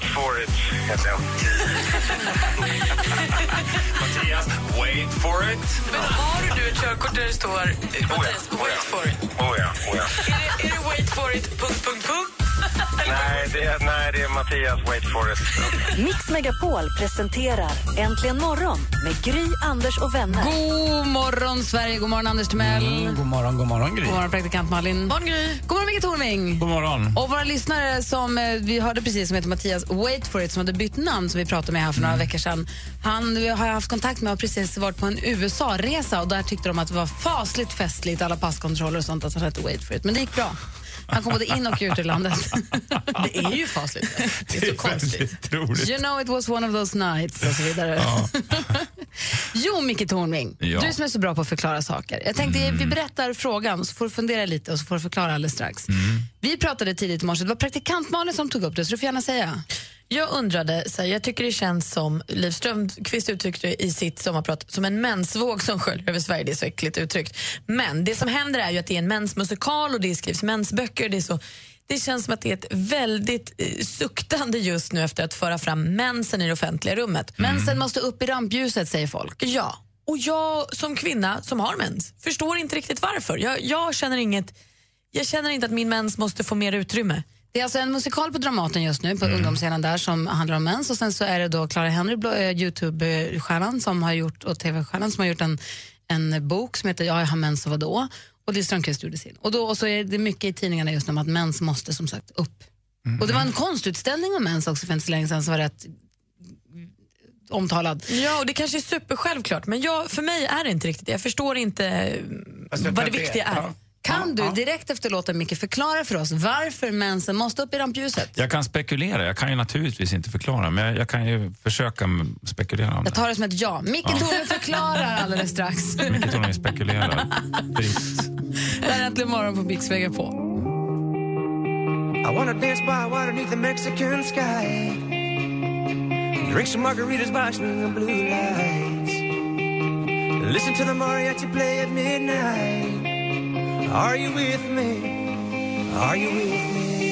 Wait for it, heter jag. Mattias, wait for it. Men har du ett körkort där det står Mattias, wait for it? Oh ja, oh ja. Är det, är det wait for it, punkt, punkt, punkt? Nej, det är, nej, det är Mattias, wait for it. Mix Megapol presenterar Äntligen morgon med Gry, Anders och vänner. God morgon, Sverige. God morgon, Anders Timell. Mm, god morgon, god morgon Gry. God morgon, praktikant Malin. Morgon, Gry. God morgon, Micke Tornving. God morgon. Och våra lyssnare som eh, vi hörde precis som heter Mattias Wait for it som hade bytt namn som vi pratade med här för några Mm. veckor sedan. Han vi har haft kontakt med och precis varit på en USA-resa och där tyckte de att det var fasligt festligt alla passkontroller och sånt att han hette Wait for it. Men det gick bra. Han kom både in och ut ur landet. det är ju fasligt. Det är så konstigt. roligt. You know it was one of those nights och så vidare. jo, Micke Tornving, Ja. du som är så bra på att förklara saker. Jag tänkte vi berättar frågan så får du fundera lite och så får du förklara alldeles strax. Vi pratade tidigt i morse, det var praktikant Malin som tog upp det så du får gärna säga. Jag undrade, så här, jag tycker det känns som Liv Strömquist uttryckte det i sitt sommarprat som en mensvåg som sköljer över Sverige. Det är så äckligt uttryckt. Men det som händer är ju att det är en mensmusikal och det skrivs mensböcker. Det, är så, det känns som att det är ett väldigt eh, suktande just nu efter att föra fram mensen i det offentliga rummet. Mensen måste upp i rampljuset säger folk. Ja, och jag som kvinna som har mens förstår inte riktigt varför. Jag, jag, känner inget, jag känner inte att min mens måste få mer utrymme. Det är alltså en musikal på Dramaten just nu, på ungdomsscenen där, som handlar om mens. Och sen så är det då Clara Henry, eh, Youtube-stjärnan som har gjort, och TV-stjärnan som har gjort en, en bok som heter Jag har mens och vadå? Och Liv Strömquist gjorde sin. Och, då, och så är det mycket i tidningarna just nu om att mens måste som sagt upp. Och det var en konstutställning om mens också för inte så länge sedan som var rätt omtalad. Ja, och det kanske är supersjälvklart, men jag, för mig är det inte riktigt det. Jag förstår inte Alltså, jag vad det viktiga är. ja. Kan du direkt efter låten Micke förklara för oss varför mensen måste upp i rampljuset? Jag kan spekulera. Jag kan ju naturligtvis inte förklara, men jag, jag kan ju försöka spekulera om Jag det. tar det som ett ja. Micke Tornving förklarar alldeles strax. Mycket Tornving spekulerar. Fritt. Det här är Äntligen morgon på Mix Megapol. I wanna dance by water beneath the Mexican sky. Drink some margaritas by swinging blue lights. Listen to the mariachi play at midnight. Are you with me? Are you with me?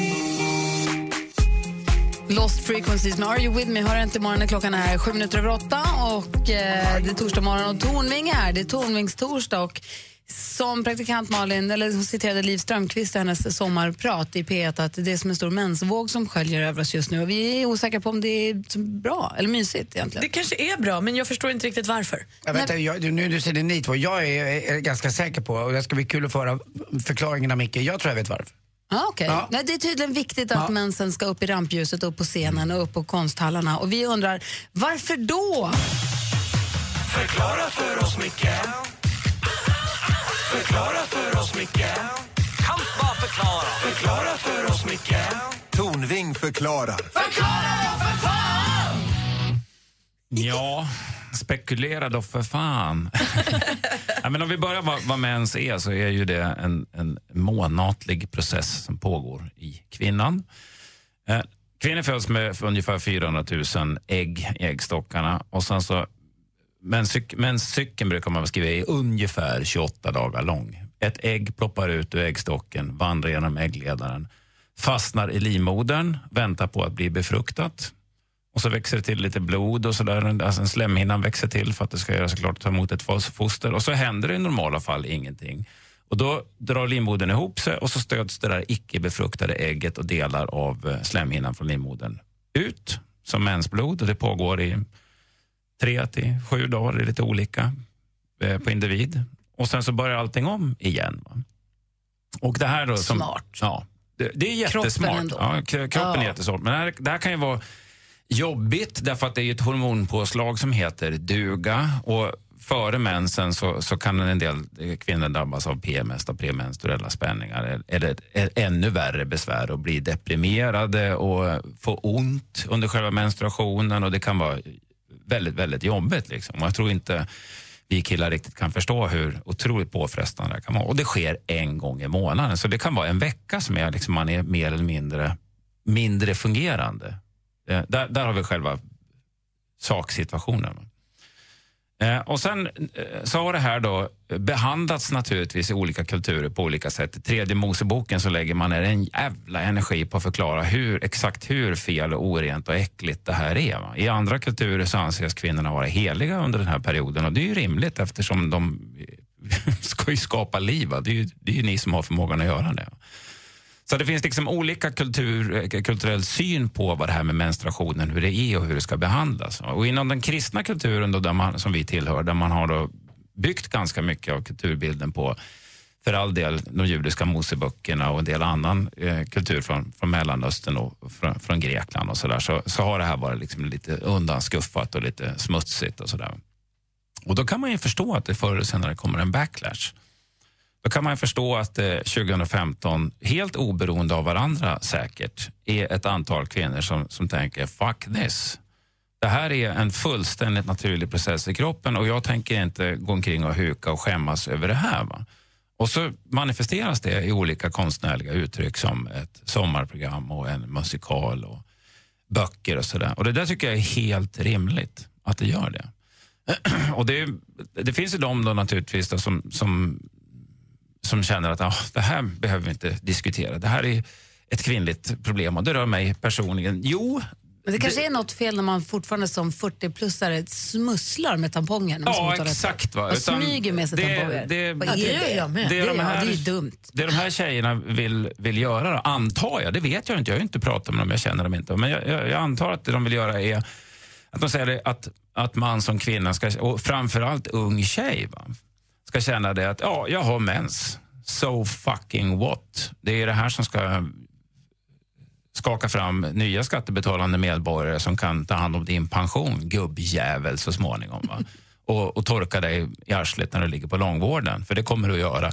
Lost Frequencies med Are You With Me hör inte morgon klockan är sju minuter över åtta och eh, det är torsdag morgon och Tornving är här. Det är Tornvingstorsdag och som praktikant Malin, eller hon citerade Liv Strömquist i hennes sommarprat i P1 att det är som en stor mensvåg som sköljer över oss just nu och vi är osäkra på om det är bra eller mysigt egentligen. Det kanske är bra, men jag förstår inte riktigt varför. Jag vet, inte, jag, nu du säger ni två, jag är, är ganska säker på, och det ska bli kul att få höra förklaringen av Micke, jag tror jag vet varför. Ja, okej. Ja. Nej, det är tydligen viktigt att Ja. mensen ska upp i rampljuset, upp på scenen och upp på konsthallarna. Och vi undrar, varför då? Förklara för oss, Micke. Förklara för oss, Micke. Kan bara förklara. Förklara för oss, Micke. Tornving förklarar. Ja, spekulera då för fan. ja, men om vi börjar vad, vad mens är så är ju det en, en månatlig process som pågår i kvinnan. Eh, kvinnor föds med för ungefär 400 000 ägg i äggstockarna och sen så Menscyk- Menscykeln brukar man skriva är ungefär 28 dagar lång. Ett ägg ploppar ut ur äggstocken, vandrar genom äggledaren, fastnar i livmodern, väntar på att bli befruktat. Och så växer det till lite blod och sådär. Alltså slemhinnan växer till för att det ska göra såklart ta emot ett foster. Och så händer det i normala fall ingenting. Och då drar livmodern ihop sig och så stöds det där icke befruktade ägget och delar av eh, slemhinnan från livmodern ut som mensblod. Och det pågår i tre till sju dagar, det är lite olika eh, på individ. Och sen så börjar allting om igen. Va? Och det här då som, Smart. Ja, det, det är Kroppen jättesmart. ändå. Ja, kroppen är Ja. jättesmart. Men det här, det här kan ju vara jobbigt därför att det är ett hormonpåslag som heter duga. Och före mensen så, så kan en del kvinnor drabbas av PMS, av premenstruella spänningar, eller ett ännu värre besvär och bli deprimerade och få ont under själva menstruationen och det kan vara väldigt, väldigt jobbigt. Liksom. Och jag tror inte vi killar riktigt kan förstå hur otroligt påfrestande det kan vara. Och det sker en gång i månaden. Så det kan vara en vecka som är, liksom, man är mer eller mindre, mindre fungerande. Eh, där, där har vi själva saksituationen. Eh, och sen eh, så har det här då behandlats naturligtvis i olika kulturer på olika sätt. I tredje Moseboken så lägger man ner en jävla energi på att förklara hur, exakt hur fel och orent och äckligt det här är. Va? I andra kulturer så anses kvinnorna vara heliga under den här perioden och det är ju rimligt eftersom de eh, ska ju skapa liv. Va? Det, är ju, det är ju ni som har förmågan att göra det. Så det finns liksom olika kultur, eh, kulturell syn på vad det här med menstruationen, hur det är och hur det ska behandlas. Och inom den kristna kulturen då, där man, som vi tillhör, där man har då byggt ganska mycket av kulturbilden på för all del de judiska Moseböckerna och en del annan eh, kultur från, från Mellanöstern och från, från Grekland och så där, så, så har det här varit liksom lite undanskuffat och lite smutsigt och sådär. Och då kan man ju förstå att det förr eller senare kommer en backlash. Då kan man förstå att eh, 2015, helt oberoende av varandra säkert, är ett antal kvinnor som, som tänker fuck this. Det här är en fullständigt naturlig process i kroppen och jag tänker inte gå omkring och huka och skämmas över det här. Va? Och så manifesteras det i olika konstnärliga uttryck som ett sommarprogram och en musikal och böcker och sådär. Och det där tycker jag är helt rimligt att det gör det. Och det, det finns ju de då naturligtvis då som, som som känner att ah, det här behöver vi inte diskutera. Det här är ett kvinnligt problem och det rör mig personligen. Jo, men det kanske är något fel när man fortfarande som 40-plussare smusslar med tampongen. Ja, exakt. Va? Och smyger med sig det, tamponger. Det, gör jag med. Det, det, är, de här, det är dumt. Det de här tjejerna vill, vill göra, då, antar jag, det vet jag inte, jag har inte pratat med dem, jag känner dem inte, men jag, jag, jag antar att det de vill göra är att de säger att, att man som kvinna, ska, och framförallt ung tjej, va? Ska känna det att ja, jag har mens. So fucking what? Det är det här som ska skaka fram nya skattebetalande medborgare som kan ta hand om din pension, gubbjävel, så småningom. Va? Och, och torka dig i arslet när du ligger på långvården, för det kommer du att göra.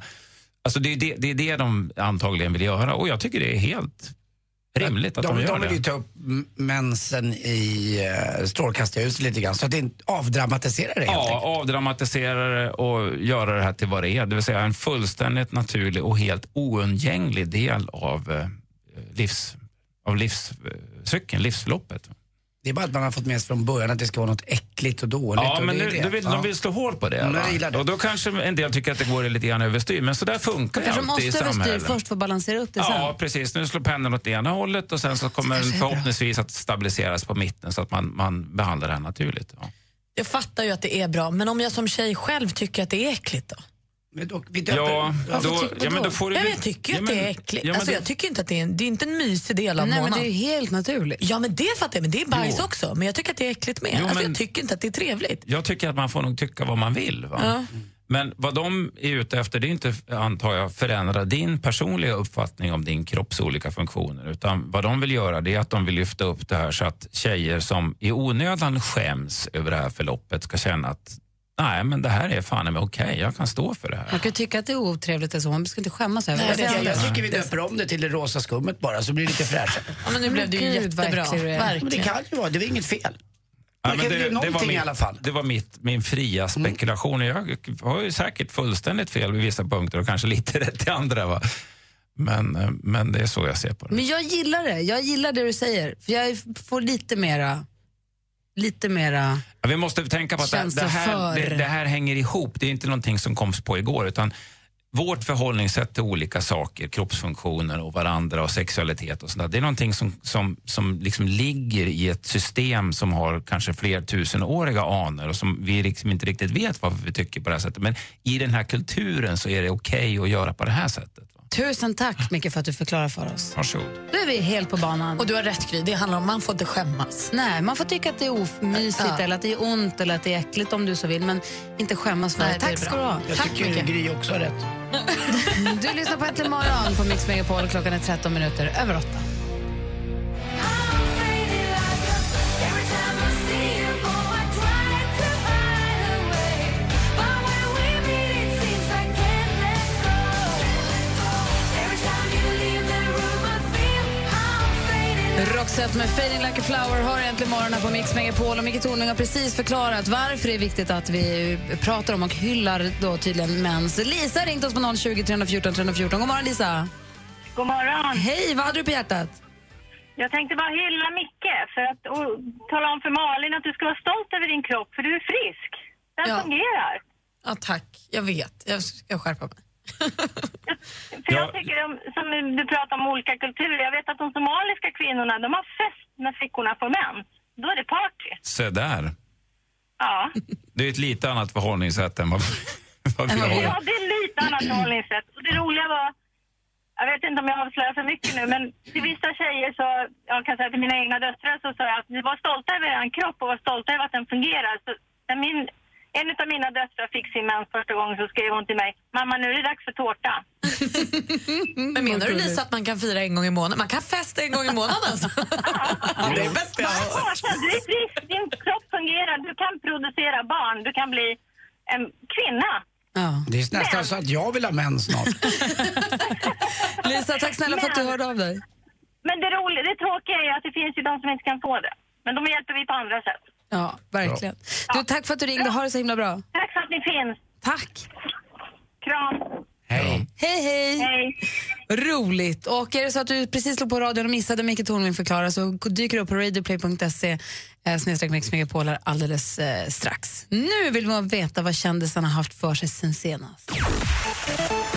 Alltså det, är det, det är det de antagligen vill göra och jag tycker det är helt rimligt att de, de gör de vill det. ju ta upp mensen i uh, strålkastarljuset lite grann så att det avdramatiserar det helt Ja, enkelt. avdramatisera det och göra det här till vad det är. Det vill säga en fullständigt naturlig och helt oundgänglig del av, eh, livs, av livscykeln, livsförloppet. Det är bara att man har fått med sig från början att det ska vara något äckligt och dåligt. Ja, och men det är nu, det. du vill, ja. de vill slå hål på det. Mm, det. Och då kanske en del tycker att det går lite grann överstyr, men så där funkar det Kanske alltid i måste överstyr samhället. först för att balansera upp det sen. Ja, precis. Nu slår pendeln åt ena hållet och sen så kommer den kanske förhoppningsvis att stabiliseras på mitten så att man, man behandlar det här naturligt. Ja. Jag fattar ju att det är bra, men om jag som tjej själv tycker att det är äckligt då? Men då, vi Ja, döper- då, Vadå? ja, men då får du... ja, men jag tycker ja, att det är äckligt. ja, alltså, det- jag tycker inte att det är, en, det är inte en mysig del av Nej, men månaden. det är helt naturligt. Ja, men det fattar jag, men det är bajs Jo. också. Men jag tycker att det är äckligt med. Jo, alltså, men- Jag tycker inte att det är trevligt. Jag tycker att man får nog tycka vad man vill. Va? Ja. Men vad de är ute efter det är inte, antar jag, förändra din personliga uppfattning om din kropps olika funktioner. Utan vad de vill göra det är att de vill lyfta upp det här så att tjejer som i onödan skäms över det här förloppet ska känna att nej, men det här är fan med okej, jag kan stå för det här. Man kan tycka att det är otrevligt och så, man ska inte skämmas över Nej, det. det jag, jag tycker vi döper om det till det rosa skummet bara så blir det lite fräschare. Ja, men nu blev det ju jättebra. Men det kan ju vara, det var inget fel. Ja, kan ju göra var min, i alla fall. Det var mitt, min fria spekulation. Jag har ju säkert fullständigt fel vid vissa punkter och kanske lite rätt i andra. Va? Men, eh, men det är så jag ser på det. Men jag gillar det. Jag gillar det du säger. För jag får lite mera... Lite mera... Ja, vi måste tänka på att det, det, här, det, det här hänger ihop. Det är inte någonting som koms på igår. utan vårt förhållningssätt till olika saker, kroppsfunktioner och varandra och sexualitet och sådär, det är någonting som, som, som liksom ligger i ett system som har kanske fler tusenåriga anor och som vi liksom inte riktigt vet varför vi tycker på det här sättet. Men i den här kulturen så är det okej att göra på det här sättet. Tusen tack Micke för att du förklarar för oss. Varsågod. Då är vi helt på banan. Och du har rätt Gry, det handlar om man får inte skämmas. Nej, man får tycka att det är omysigt Ja. eller att det är ont eller att det är äckligt om du så vill, men inte skämmas för Nej, det. Tack ska bra. du ha. Jag Tack tycker mycket. Gry också har rätt. Du lyssnar på Äntligen morgon på Mix Megapol. Klockan är 13 minuter över 8. Gillette med Fading like a flower har äntligen morgon här på Mix Megapol. Och Micke Tornving har precis förklarat varför det är viktigt att vi pratar om och hyllar då tydligen mäns. Lisa har ringt oss på 020 314 314. God morgon Lisa. God morgon. Hej, vad hade du på hjärtat? Jag tänkte bara hylla Micke för att och tala om för Malin att du ska vara stolt över din kropp för du är frisk. Den Ja. fungerar. Ja, tack. Jag vet. Jag ska skärpa mig. För jag tycker om, som du pratar om olika kulturer, jag vet att de somaliska kvinnorna de har fest när flickorna får mens. Då är det party. Se där. Ja. Det är ett lite annat förhållningssätt än vad, vad vi Ja, har. det är lite annat förhållningssätt. Och det roliga var, jag vet inte om jag avslöjar för mycket nu, men till vissa tjejer så, jag kan säga till mina egna döttrar så sa jag att ni var stolta över er kropp och var stolta över att den fungerar. Så när min, en av mina döttrar fick sin mens första gången så skrev hon till mig, mamma nu är det dags för tårta. Men menar du Lisa att man kan fira en gång i månaden? Man kan festa en gång i månaden alltså? det är bäst jag du är frisk, din kropp fungerar, du kan producera barn, du kan bli en kvinna. Det är nästan så att jag vill ha mens snart. Lisa, tack snälla för att du hörde av dig. Men det roliga, det tråkiga är att det finns ju de som inte kan få det. Men de hjälper vi på andra sätt. Ja, verkligen. Du, tack för att du ringde. Ha det så himla bra. Tack för att ni finns. Tack. Kram. Hej. Hej, hej. Roligt. Och är det så att du precis slog på radion och missade Micke Tornving förklara så dyker det upp på radioplay.se eh, snedstreck Mix Megapolar alldeles eh, strax. Nu vill man veta vad kändisarna haft för sig sen senast.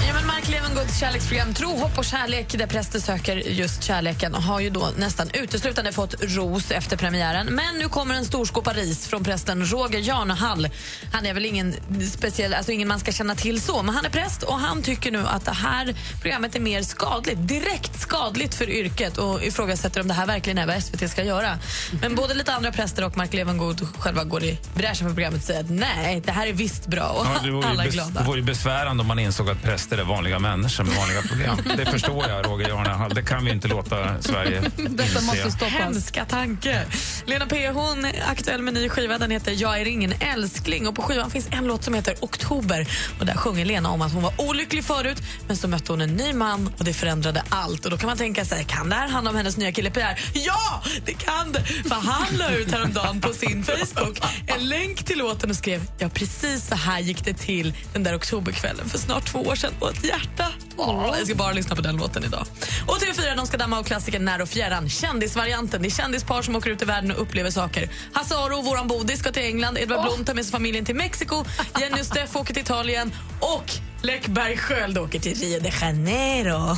Ja, men Mark Levengoods kärleksprogram Tro, hopp och kärlek där präster söker just kärleken har ju då nästan uteslutande fått ros efter premiären. Men nu kommer en stor skopa ris från prästen Roger Jarnehall. Han är väl ingen speciell, alltså ingen man ska känna till så, men han är präst och han tycker nu att det här programmet är mer skadligt, direkt skadligt för yrket och ifrågasätter om det här verkligen är vad SVT ska göra. Men både lite andra präster och Mark Levengood själva går i bräschen för programmet och säger att nej, det här är visst bra och Ja, det alla är glada. Det vore ju besvärande om man insåg att präster är vanliga människor med vanliga problem. Det förstår jag, Roger Jarnehall. Det kan vi inte låta Sverige inse. Hemska tanke. Lena P hon är aktuell med ny skiva. Den heter Jag är ingen älskling. Och På skivan finns en låt som heter Oktober. Och Där sjunger Lena om att hon var olycklig förut men så mötte hon en ny man och det förändrade allt. Och Då kan man tänka sig, kan det här handla om hennes nya kille Pierre? Ja, det kan det! För han la ut häromdagen på sin Facebook en länk till låten och skrev ja, precis så här gick det till den där oktoberkvällen för snart två år sedan och ett hjärta. Åh, jag ska bara lyssna på den låten idag. Och TV4 de ska damma av klassikern När och fjärran. Kändisvarianten. Det är kändispar som åker ut i världen och upplever saker. Hasse Aro, våran Bodis, ska till England. Edvard Blom tar med sig familjen till Mexiko. Jenny och Steff åker till Italien. Och Läckberg Sköld åker till Rio de Janeiro.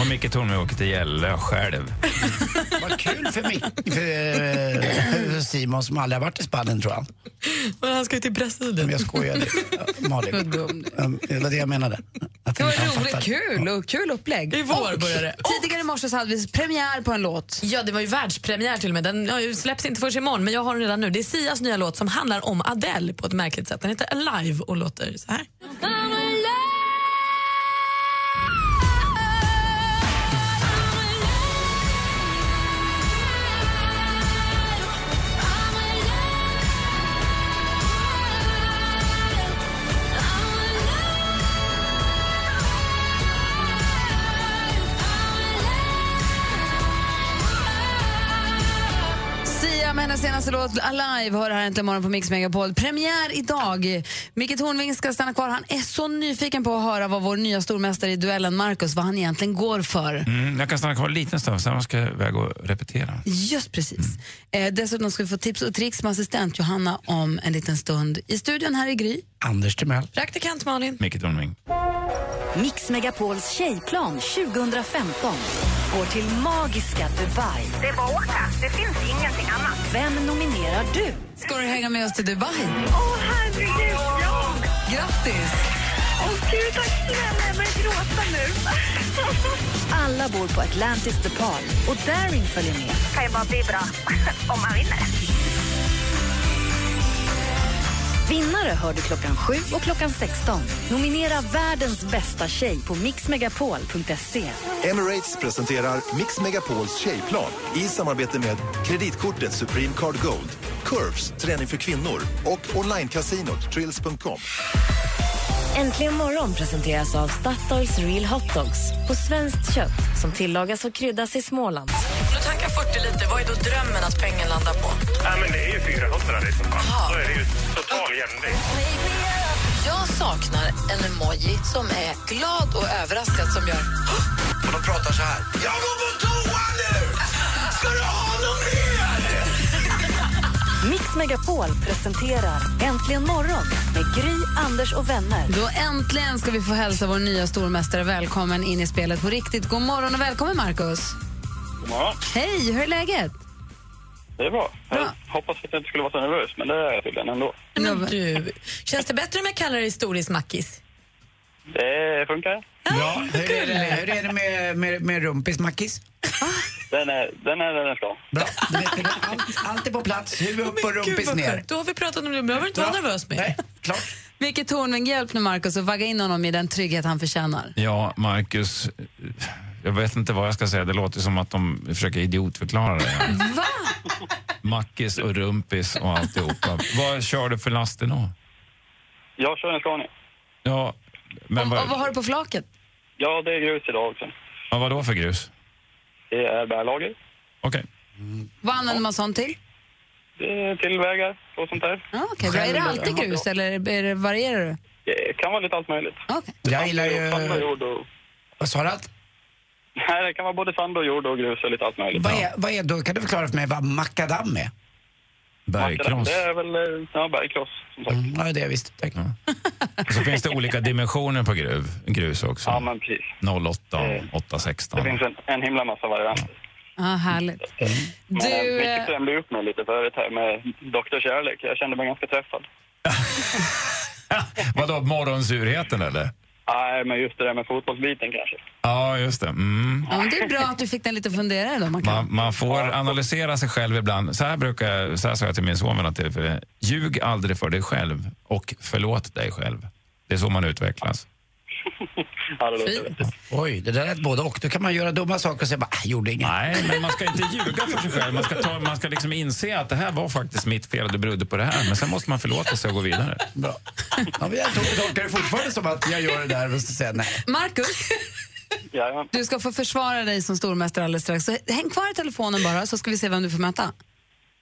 Och Micke Tornving åker till Gällö själv. Vad kul för, Mick- för eh, Simon som aldrig har varit i Spanien tror jag. Men han ska ju till Brasilien. Men jag skojade. Ja, Malin. Det var det jag menade. Att Det var roligt, kul och kul upplägg. I vår Och börjar det. Tidigare i morse så hade vi premiär på en låt. Ja, det var ju världspremiär till och med. Den ja, släpps inte förrän imorgon, men jag har den redan nu. Det är Sias nya låt som handlar om Adele på ett märkligt sätt. Den heter Alive och låter så här. Med hennes senaste låt Alive hör här äntligen morgon på Mix Megapol. Premiär idag. Micke Tornving ska stanna kvar. Han är så nyfiken på att höra vad vår nya stormästare i duellen Marcus, vad han egentligen går för. Mm, jag kan stanna kvar en liten stund, sen ska jag iväg och repetera. Just precis. Eh, dessutom ska vi få tips och tricks med assistent Johanna om en liten stund. I studion här i Gry. Anders Timell. Praktikant Malin. Micke Tornving. Mix Megapols tjejplan 2015 går till magiska Dubai. Det är bara att åka. Det finns ingenting annat. Vem nominerar du? Ska du hänga med oss till Dubai? Åh, herregud, ja! Grattis! Åh, gud, tack snälla. Jag börjar gråta nu. Alla bor på Atlantis The Palm och Daring följer med. kan ju bara bli bra om man vinner. Vinnare hör du klockan 7 och klockan 16. Nominera världens bästa tjej på mixmegapol.se. Emirates presenterar Mix Megapols tjejplan i samarbete med kreditkortet Supreme Card Gold, Curves, träning för kvinnor och onlinecasinot Trills.com. Äntligen morgon presenteras av Statoils Real Hot Dogs på svenskt kött som tillagas och kryddas i Småland. Du tankar 40 liter, vad är då drömmen att pengen landar på? Nej, men det är ju 400 liksom. Då är det ju total jämvikt. Jag saknar en emoji som är glad och överraskad som gör Och de pratar så här. Jag går på toa nu! Ska du ha något mer? Mix Megapol presenterar Äntligen morgon med Gry, Anders och vänner. Då äntligen ska vi få hälsa vår nya stormästare välkommen in i spelet på riktigt. God morgon och välkommen, Markus. God morgon. Hej, hur är läget? Det är bra. Jag hoppas att jag inte skulle vara så nervös, men det är jag tydligen ändå. Men du, känns det bättre om jag kallar dig Storis-Mackis? Det funkar. Ja, hur är det, hur är det med, med, med rumpis, Mackis? Den är, den är där den ska. Bra. Du vet, allt, allt är på plats. Huvud upp och rumpis ner. Då har vi pratat om det, behöver du inte vara nervös med. Nej, klart. Micke Tornving, hjälp nu Markus att vagga in honom i den trygghet han förtjänar. Ja, Marcus, jag vet inte vad jag ska säga. Det låter som att de försöker idiotförklara det. Va? Mackis och rumpis och alltihopa. Vad kör du för last idag? Jag kör en Scania. Ja, men Och, och vad vad, har du på flaket? Ja, det är grus idag också. ja, vad då för grus? Det är bärlager. Okej. Vad använder man sånt till? Det är till vägar och sånt där. Okej, bra. Är det alltid grus eller är det, varierar du? Det kan vara lite allt möjligt. Okej. Jag gillar ju... Vad sa du? Nej, det kan vara både sand och jord och grus och lite allt möjligt. Vad är, vad är, då kan du förklara för mig vad makadam är? Bergkross. Det är väl eh, ja, bergkross, som sagt. Mm, ja, det är visst. Tack. Och så finns det olika dimensioner på gruv, grus också. Ja, men precis. 08 Eh, och 816. Det finns en, en himla massa varianter. Ja, härligt. Men Du, du, eh, Micke skrämde upp mig lite förut här med Dr. Kärlek. Jag kände mig ganska träffad. Vadå, morgonsurheten eller? Nej, men just det där med fotbollsbiten kanske. Ja, just det. Mm. ja, men det är bra att du fick den lite funderare då. Man kan. Man, man får analysera sig själv ibland. Så här, brukar, jag- så här sa jag till min son vid något tillfälle. Ljug aldrig för dig själv och förlåt dig själv. Det är så man utvecklas. Ja, det låter vettigt. Oj, det där är ett både och. Då kan man göra dumma saker och säga bara, "Ah, gjorde inget. Nej, men man ska inte ljuga för sig själv. Man ska, ta, man ska liksom inse att det här var faktiskt mitt fel och det berodde på det här. Men sen måste man förlåta sig och gå vidare. Bra. Ja, men jag tol- tolkar det fortfarande som att jag gör det där och så säger jag nej. Markus, Ja, du ska få försvara dig som stormästare alldeles strax. Så häng kvar i telefonen bara så ska vi se vem du får möta.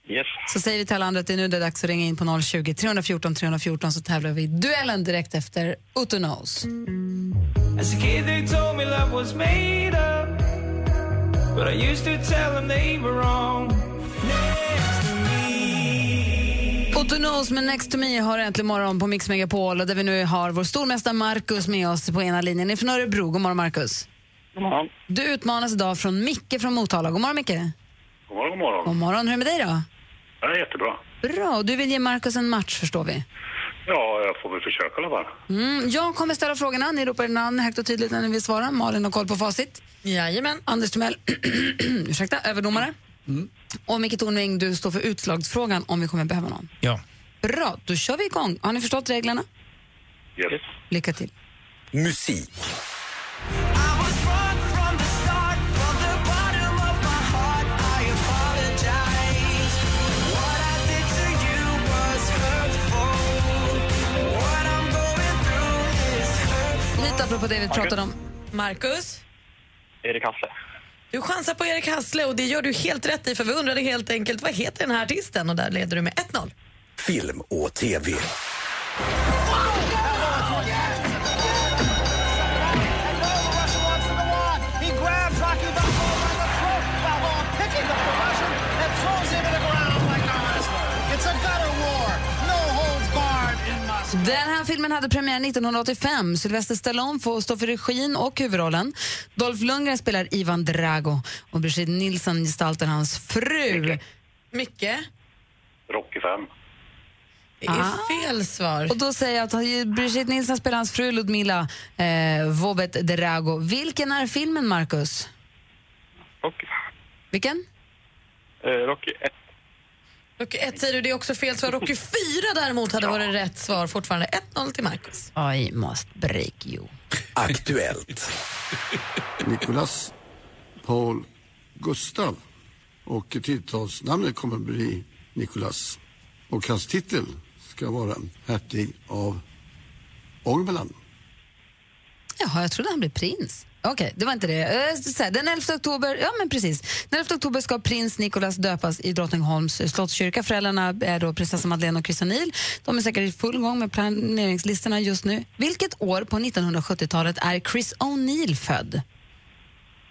Yes. Så säger vi till alla andra att det är nu det är dags att ringa in på 020 314 314 så tävlar vi i duellen direkt efter Otto Knows. As a kid they told me love was made up But I used to tell them they were wrong Next to me Otto Knows med Next to me har äntligen morgon på Mix Megapol och där vi nu har vår stormästare Markus med oss på ena linjen. Ni är från Örebro. God morgon Markus. God morgon. Du utmanas idag från Micke från Motala. God morgon Micke. God morgon, god morgon. God morgon. Hur är det med dig då? Ja, det är jättebra. Bra. Du vill ge Markus en match förstår vi. Ja, jag får väl försöka i alla fall. Mm, jag kommer ställa frågorna. Ni ropar namn högt och tydligt när ni vill svara. Malin har koll på facit. Jajamän. Anders Timell, ursäkta, överdomare. Och Micke Tornving, du står för utslagsfrågan om vi kommer behöva någon. Ja. Bra, då kör vi igång. Har ni förstått reglerna? Yes. Lycka till. Musik. Apropå det vi pratade om. Marcus, Erik Hassle. du chansar på Erik Hassle och det gör du helt rätt i för vi undrade helt enkelt vad heter den här artisten och där leder du med 1-0. Film och TV. Den här filmen hade premiär 1985. Sylvester Stallone får stå för regin och huvudrollen. Dolph Lundgren spelar Ivan Drago och Brigitte Nielsen gestaltar hans fru. Micke, Rocky 5. det är fel svar. Och då säger jag att Brigitte Nielsen spelar hans fru Ludmila eh, Vobet Drago. Vilken är filmen, Marcus? Rocky. Vilken? Eh, Rocky 1. Rocky 1 säger du, det är också fel svar. Rocky 4 däremot hade varit rätt svar. Fortfarande 1-0 till Marcus. I must break you. Aktuellt. Nicolas Paul Gustav. Och tilltalsnamnet kommer bli Nicolas. Och hans titel ska vara hertig av Orvelan. Jaha, jag trodde han blev prins. Okej, det var inte det. Eh, Den 11 oktober, ja men precis. Den 11 oktober ska prins Nicolas döpas i Drottningholms slottskyrka. Föräldrarna är då prinsessa Madeleine och Chris O'Neill. De är säkert i full gång med planeringslistorna just nu. Vilket år på 1970-talet är Chris O'Neill född?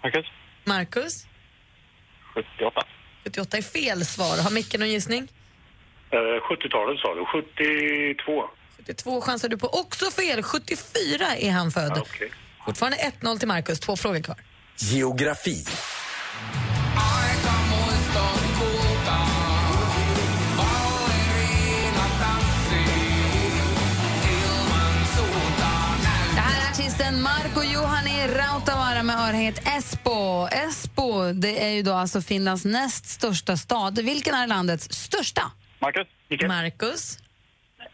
Marcus? Marcus? 78. 78 är fel svar. Har Micke någon gissning? Eh, 70-talet sa du. 72. 72 chansar du på. Också fel. 74 är han född. Okej. Fortfarande 1-0 till Marcus. Två frågor kvar. Geografi. Det här är artisten Marco Juhani Rautavaara med örhänget Espoo. Espoo det är ju då alltså Finlands näst största stad. Vilken är landets största? Marcus? Marcus?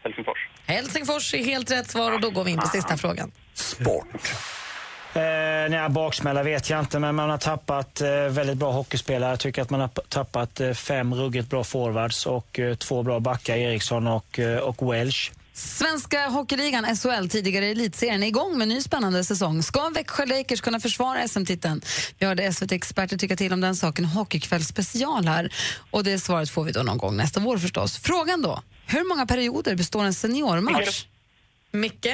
Helsingfors. Helsingfors är helt rätt svar och då går vi in på sista frågan. Sport. Eh, nej, baksmälla vet jag inte, men man har tappat eh, väldigt bra hockeyspelare. Jag tycker att man har tappat eh, fem ruggigt bra forwards och eh, två bra backar, Eriksson och, eh, och Welsh. Svenska hockeyligan, SHL, tidigare elitserien, är igång med en ny spännande säsong. Ska Växjö Lakers kunna försvara SM-titeln? Vi hörde SVT-experter tycka till om den saken. Hockeykväll special här. Och det svaret får vi då någon gång nästa vår förstås. Frågan då, hur många perioder består en seniormatch? Micke?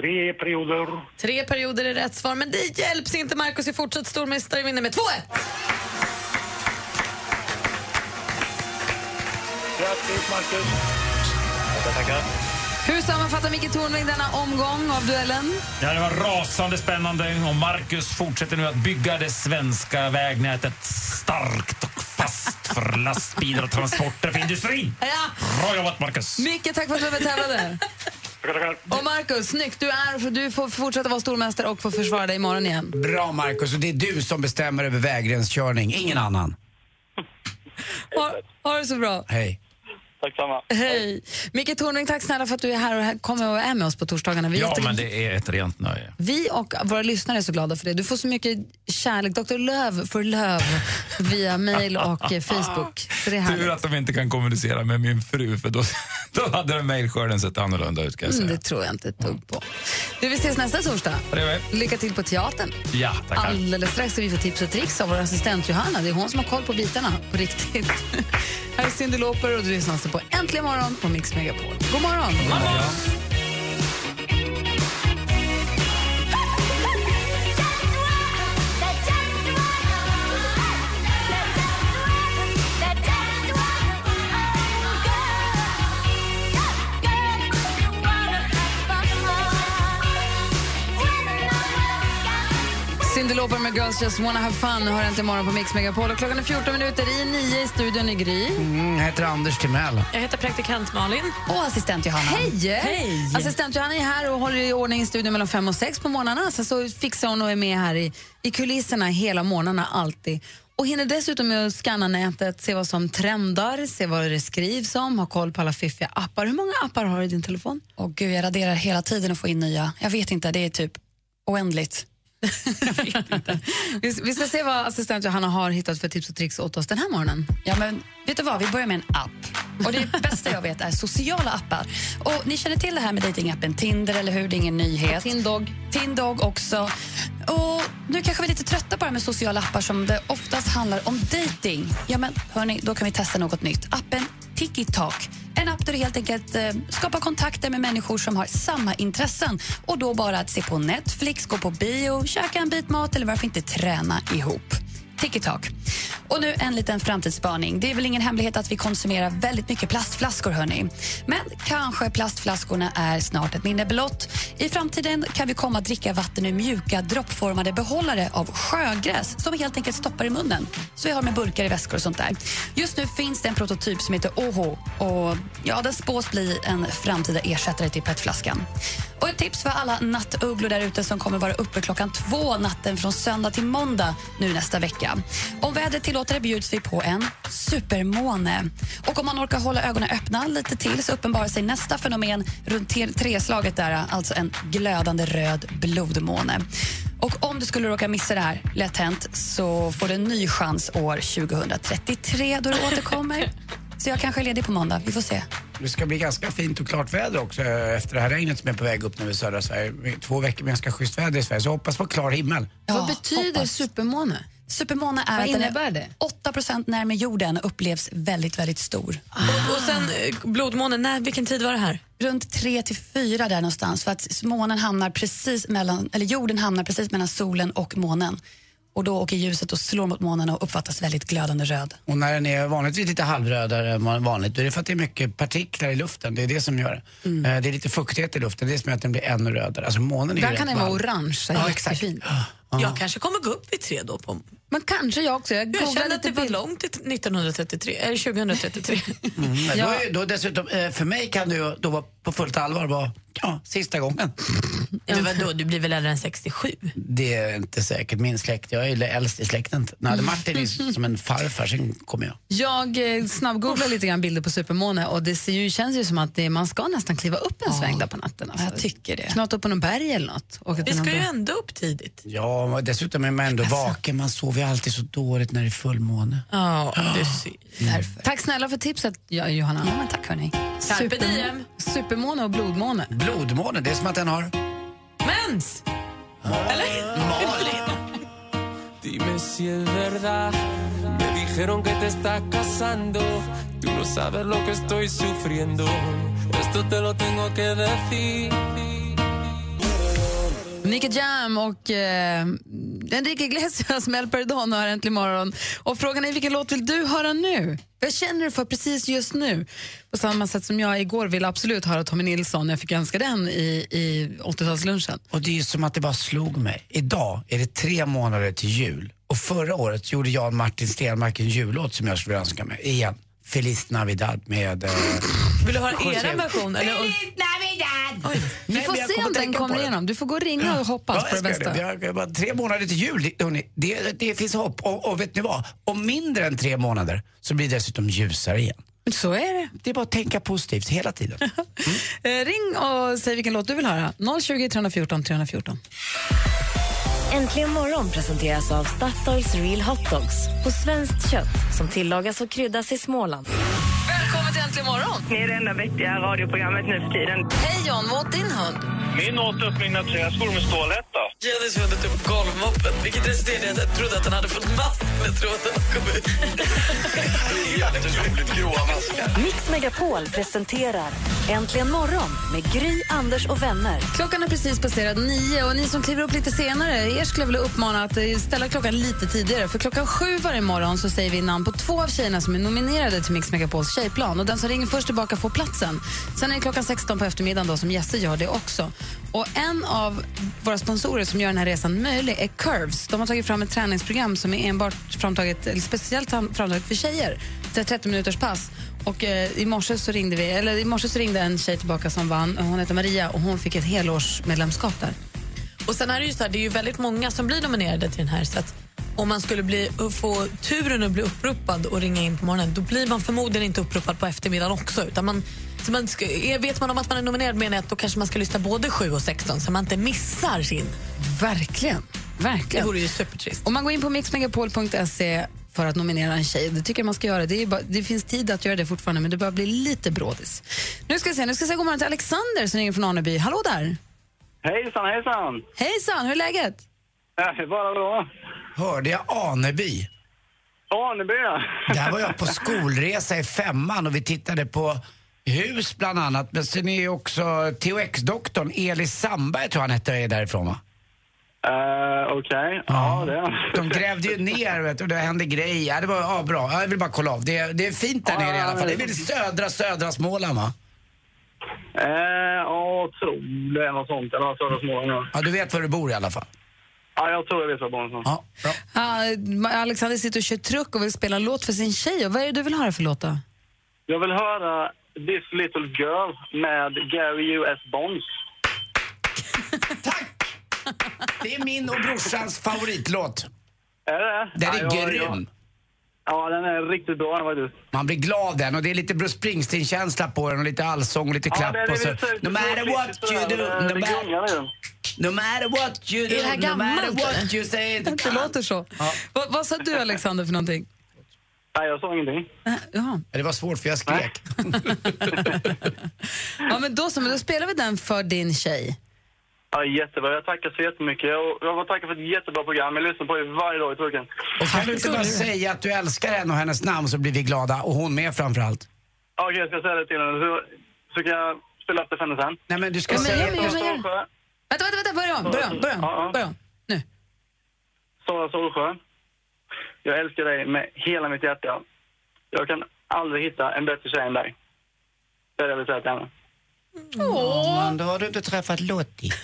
Tre perioder. Tre perioder är rätt svar, men det hjälps inte. Marcus är fortsatt stormästare, vinner med 2-1. Grattis, Marcus. Tackar, tackar. Hur sammanfattar Micke Tornving denna omgång av duellen? Ja, det var rasande spännande och Marcus fortsätter nu att bygga det svenska vägnätet starkt och fast för lastbilar och transporter för industrin. Ja. Bra jobbat, Marcus! Micke, tack för att du var med och tävlade. Och Marcus, snyggt. Du, är, du får fortsätta vara stormästare och få försvara dig imorgon igen. Bra Markus, och det är du som bestämmer över vägrenskörning, ingen annan. Ha, ha det så bra. Hej. Tack samma. Hej. Micke Tornving, tack snälla för att du är här och kommer och är med oss på torsdagarna. Vi, Ja, jätte- men det är ett rent nöje. vi och våra lyssnare är så glada för det. Du får så mycket kärlek. Dr. Löv för löv via mail och Facebook. Så det är Tur att de inte kan kommunicera med min fru, för då, då hade den mejlskörden sett annorlunda ut. Kan jag Mm, säga. det tror jag inte ett dugg på. Du, vi ses nästa torsdag. Lycka till på teatern. Ja, tackar. Alldeles strax ska vi få tips och tricks av vår assistent Johanna. Det är hon som har koll på bitarna på riktigt. Här är Cyndi Lauper och du lyssnar lyssnar på Äntligen morgon på Mix Megapol. God morgon! God morgon. Girls Just Wanna Have Fun har äntligen morgon på Mix Megapol. Och klockan är 14 minuter i nio i studion i Gry. Mm, jag heter Anders Timell. Jag heter praktikant Malin. Och assistent Johanna. Hej! Hej! Assistent Johanna är här och håller i ordning i studion mellan fem och sex på morgnarna. Sen så fixar hon och är med här i, i kulisserna hela morgnarna alltid. Och hinner dessutom med att scanna nätet, se vad som trendar, se vad det skrivs om, ha koll på alla fiffiga appar. Hur många appar har du i din telefon? Och gud, jag raderar hela tiden och får in nya. Jag vet inte, det är typ oändligt. Vi, ska se vad assistent Johanna har hittat för tips och tricks åt oss den här morgonen. Ja, men vet du vad? Vi börjar med en app. Och Det bästa jag vet är sociala appar. Och Ni känner till det här med datingappen Tinder, eller hur? Det är ingen nyhet. Tindog. Tindog också. Och Nu kanske vi är lite trötta på det här med sociala appar som det oftast handlar om dating. Ja, men hörni, då kan vi testa något nytt. Appen TikTok. En app där du helt enkelt eh, skapar kontakter med människor som har samma intressen. Och då bara att se på Netflix, gå på bio, käka en bit mat eller varför inte träna ihop. TikTok. Och nu en liten framtidsspaning. Det är väl ingen hemlighet att vi konsumerar väldigt mycket plastflaskor. Hörni. Men kanske plastflaskorna är snart ett minne blott. I framtiden kan vi komma att dricka vatten ur mjuka droppformade behållare av sjögräs som vi helt enkelt stoppar i munnen. Så vi har med burkar i väskor och sånt där. Just nu finns det en prototyp som heter OHO och ja, den spås bli en framtida ersättare till petflaskan. Och ett tips för alla nattugglor där ute som kommer vara uppe klockan två natten från söndag till måndag nu nästa vecka. Om vädret tillåter det bjuds vi på en supermåne. Och om man orkar hålla ögonen öppna lite till så uppenbarar sig nästa fenomen runt treslaget där, alltså en glödande röd blodmåne. Och om du skulle råka missa det här, lätt hänt, så får du en ny chans år 2033 då du återkommer. Så jag kanske är ledig på måndag, vi får se. Det ska bli ganska fint och klart väder också eh, efter det här regnet som är på väg upp nu i södra Sverige. Två veckor med ganska schysst väder i Sverige, så hoppas på klar himmel. Vad betyder supermåne? Supermåne är Vad att den innebär är det? 8 närmare jorden och upplevs väldigt, väldigt stor. Och, och sen eh, blodmånen, när, vilken tid var det här? Runt 3 till 4 där någonstans för att månen hamnar precis mellan, eller jorden hamnar precis mellan solen och månen. Och då åker ljuset och slår mot månen och uppfattas väldigt glödande röd. Och när den är vanligtvis lite halvrödare än vanligt, då är det för att det är mycket partiklar i luften. Det är det som gör det. Mm. Eh, Det är lite fuktighet i luften, det är det som gör att den blir ännu rödare. Alltså månen är Där ju kan den vara orange, Ja, jättefin. Jag kanske kommer gå upp vid tre då. På. Men kanske jag också. Jag, Jag känner att det var bild. långt till 1933, eller 2033. Mm, men Ja. då, är, då dessutom, eh, för mig kan det ju då vara på fullt allvar vara ja, sista gången. Men vadå, du blir väl äldre än 67? Det är inte säkert min släkt. Jag är äldst i släkten. Nej, Martin är som en farfar, sen kommer jag. Jag eh, snabbgooglar lite grann bilder på supermåne och det ser ju, känns ju som att det, man ska nästan kliva upp en sväng där på natten. Alltså. Jag tycker det. Knata upp på någon berg eller något. Vi ska ju ändå upp tidigt. Ja, dessutom är man ändå vaken. Man sover ju alltid så dåligt när det är fullmåne. Ja, du ser. Därför. Tack snälla för tipset, Johanna. Ja, men tack hörni. Diem. supermåne och blodmåne. Blodmåne, det är som att den har... Mens! Eller? Dime si es verdad. Me dijeron que te estás casando. Tú no sabes lo que estoy sufriendo. Esto te lo tengo que decir. Nicky Jam och eh, Enrique Iglesias med El Perdón har äntligen morgon. Och frågan är vilken låt vill du höra nu? Vad känner du för precis just nu? På samma sätt som jag igår ville absolut höra Tommy Nilsson. Jag fick önska den i, i 80-talslunchen. Och det är ju som att det bara slog mig. Idag är det tre månader till jul. Och förra året gjorde jag och Martin Stenmark en jullåt som jag skulle önska mig. Igen. Feliz Navidad med... Eh, Vill du höra er version? Eller? Navidad! Vi får men jag se om den kommer igenom. Du får gå och ringa och hoppas Ja, på det bästa. det. Vi har bara tre månader till jul. Det- Hörrni, det, det finns hopp. Och, och vet ni vad? Om mindre än tre månader så blir det dessutom ljusare igen. Så är det. Det är bara att tänka positivt hela tiden. Eh, ring och säg vilken låt du vill höra. 020 314 314. Äntligen morgon presenteras av Statoils Real Hot Dogs på svenskt kött som tillagas och kryddas i Småland. Välkommen till Äntligen morgon! Ni är det enda vettiga radioprogrammet nu för tiden. Hej John, vad åt din hund? Min åt upp mina träskor med stålhätta. Jennys hund åt upp golvmoppen, vilket resulterade i att jag trodde att den hade fått mask med tråden och kom ut. Jätteroligt gråa maskar. Mix Megapol presenterar Äntligen morgon med Gry, Anders och vänner. Klockan är precis passerat nio och ni som kliver upp lite senare, er skulle jag vilja uppmana att eh, ställa klockan lite tidigare. För klockan sju varje morgon så säger vi namn på två av tjejerna som är nominerade till Mix Megapols tjejplan. Och den som ringer först tillbaka får platsen. Sen är det klockan 16 på eftermiddagen då som Jesse gör det också. Och en av våra sponsorer som gör den här resan möjlig är Curves. De har tagit fram ett träningsprogram som är enbart framtaget, eller speciellt framtaget för tjejer. Det är 30 minuters pass. Och eh, i morse så ringde vi, eller i morse så ringde en tjej tillbaka som vann. Hon heter Maria och hon fick ett helårsmedlemskap där. Och sen är det ju så här, det är ju väldigt många som blir nominerade till den här. Så att om man skulle bli, få turen att bli uppropad och ringa in på morgonen då blir man förmodligen inte uppropad på eftermiddagen också. Utan man, så man ska, vet man om att man är nominerad menar jag att då kanske man ska lyssna både 7 och 16 så man inte missar sin. Verkligen. Verkligen. Det vore ju supertrist. Om man går in på mixmegapol.se för att nominera en tjej, det tycker jag man ska göra. Det, bara, det finns tid att göra det fortfarande, men det börjar bli lite brådis. Nu ska jag se, nu ska jag säga god morgon till Alexander som ringer från Aneby. Hallå där! Hejsan, hejsan! Hejsan, hur är läget? Är bara bra. Hörde jag Aneby? Aneby, ja. Där var jag på skolresa i femman och vi tittade på hus bland annat. Men sen är ju också THX-doktorn Elis Sandberg tror han hette, är därifrån va? Uh, Okej, ja det är De grävde ju ner vet och det hände grejer. Ja, det var ja, bra. Ja, Jag vill bara kolla av. Det det är fint där nere i alla fall. Det är väl södra, södra Småland va? Eh, Ja, tror det är något sånt. Eller södra Småland, ja. Ja, du vet var du bor i alla fall. Ja, jag tror jag vet vad barnen Ja, bra. Ah, Alexander sitter och kör truck och vill spela en låt för sin tjej. Och vad är det du vill höra för låt då? Jag vill höra This Little Girl med Gary U.S. Bonds. Det är min och brorsans favoritlåt. Är det? Den är ja, grym. Ja, den är riktigt bra faktiskt. Man blir glad den och det är lite Bruce Springsteen-känsla på den och lite allsång och lite Ja, klapp det är och så. No matter what you do, det- no det den. no matter what you do, Är det här no matter what you say. Det låter så. Vad, vad sa du Alexander för någonting? Nej, jag sa ingenting. Ja. Det var svårt för jag skrek. ja, men då så, men då spelar vi den för din tjej. Ja, jättebra. Jag tackar så jättemycket. Och jag vill tacka för ett jättebra program. Jag lyssnar på er varje dag i trucken. Och kan du inte bara säga att du älskar henne och hennes namn så blir vi glada. Och hon med framförallt. Ja, Okej, jag ska säga det till henne. Så, så kan jag spela upp det för henne sen. Nej, men du ska Ja, säga... Solsjö. Vänta, vänta, vänta, börja om, börja om, börja om. Ja, ja. Börja om. Nu. Sara Solsjö. Jag älskar dig med hela mitt hjärta. Jag kan aldrig hitta en bättre tjej än dig. Det är det jag vill säga till henne. Åh, men då har du inte träffat Lottie.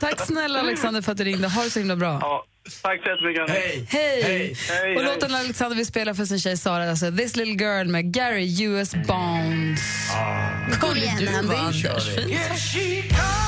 Tack snälla Alexander för att du ringde. Ha det så himla bra. Ja, tack så jättemycket. Hej! Hej! Hej, och låten Alexander vill spela för sin tjej Sara, alltså This little girl med Gary US Bonds. Kom igen, du, Andy. Anders. kör vi. Fint.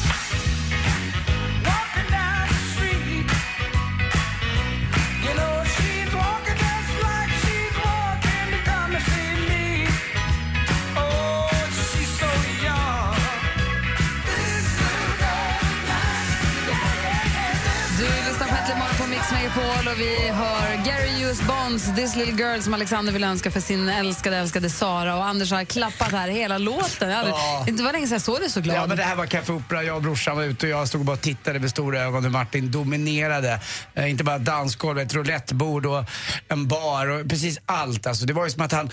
Megapol och vi hör Gary US Bonds, This little girl som Alexander vill önska för sin älskade, älskade Sara. Och Anders har klappat här hela låten. Hade, Ja. Det var länge sedan jag såg dig så glad. Ja, men det här var Café Opera. Jag och brorsan var ute och jag stod och bara tittade med stora ögon hur Martin dominerade. Eh, inte bara dansgolv, ett roulettebord och en bar och precis allt. Alltså, det var ju som att han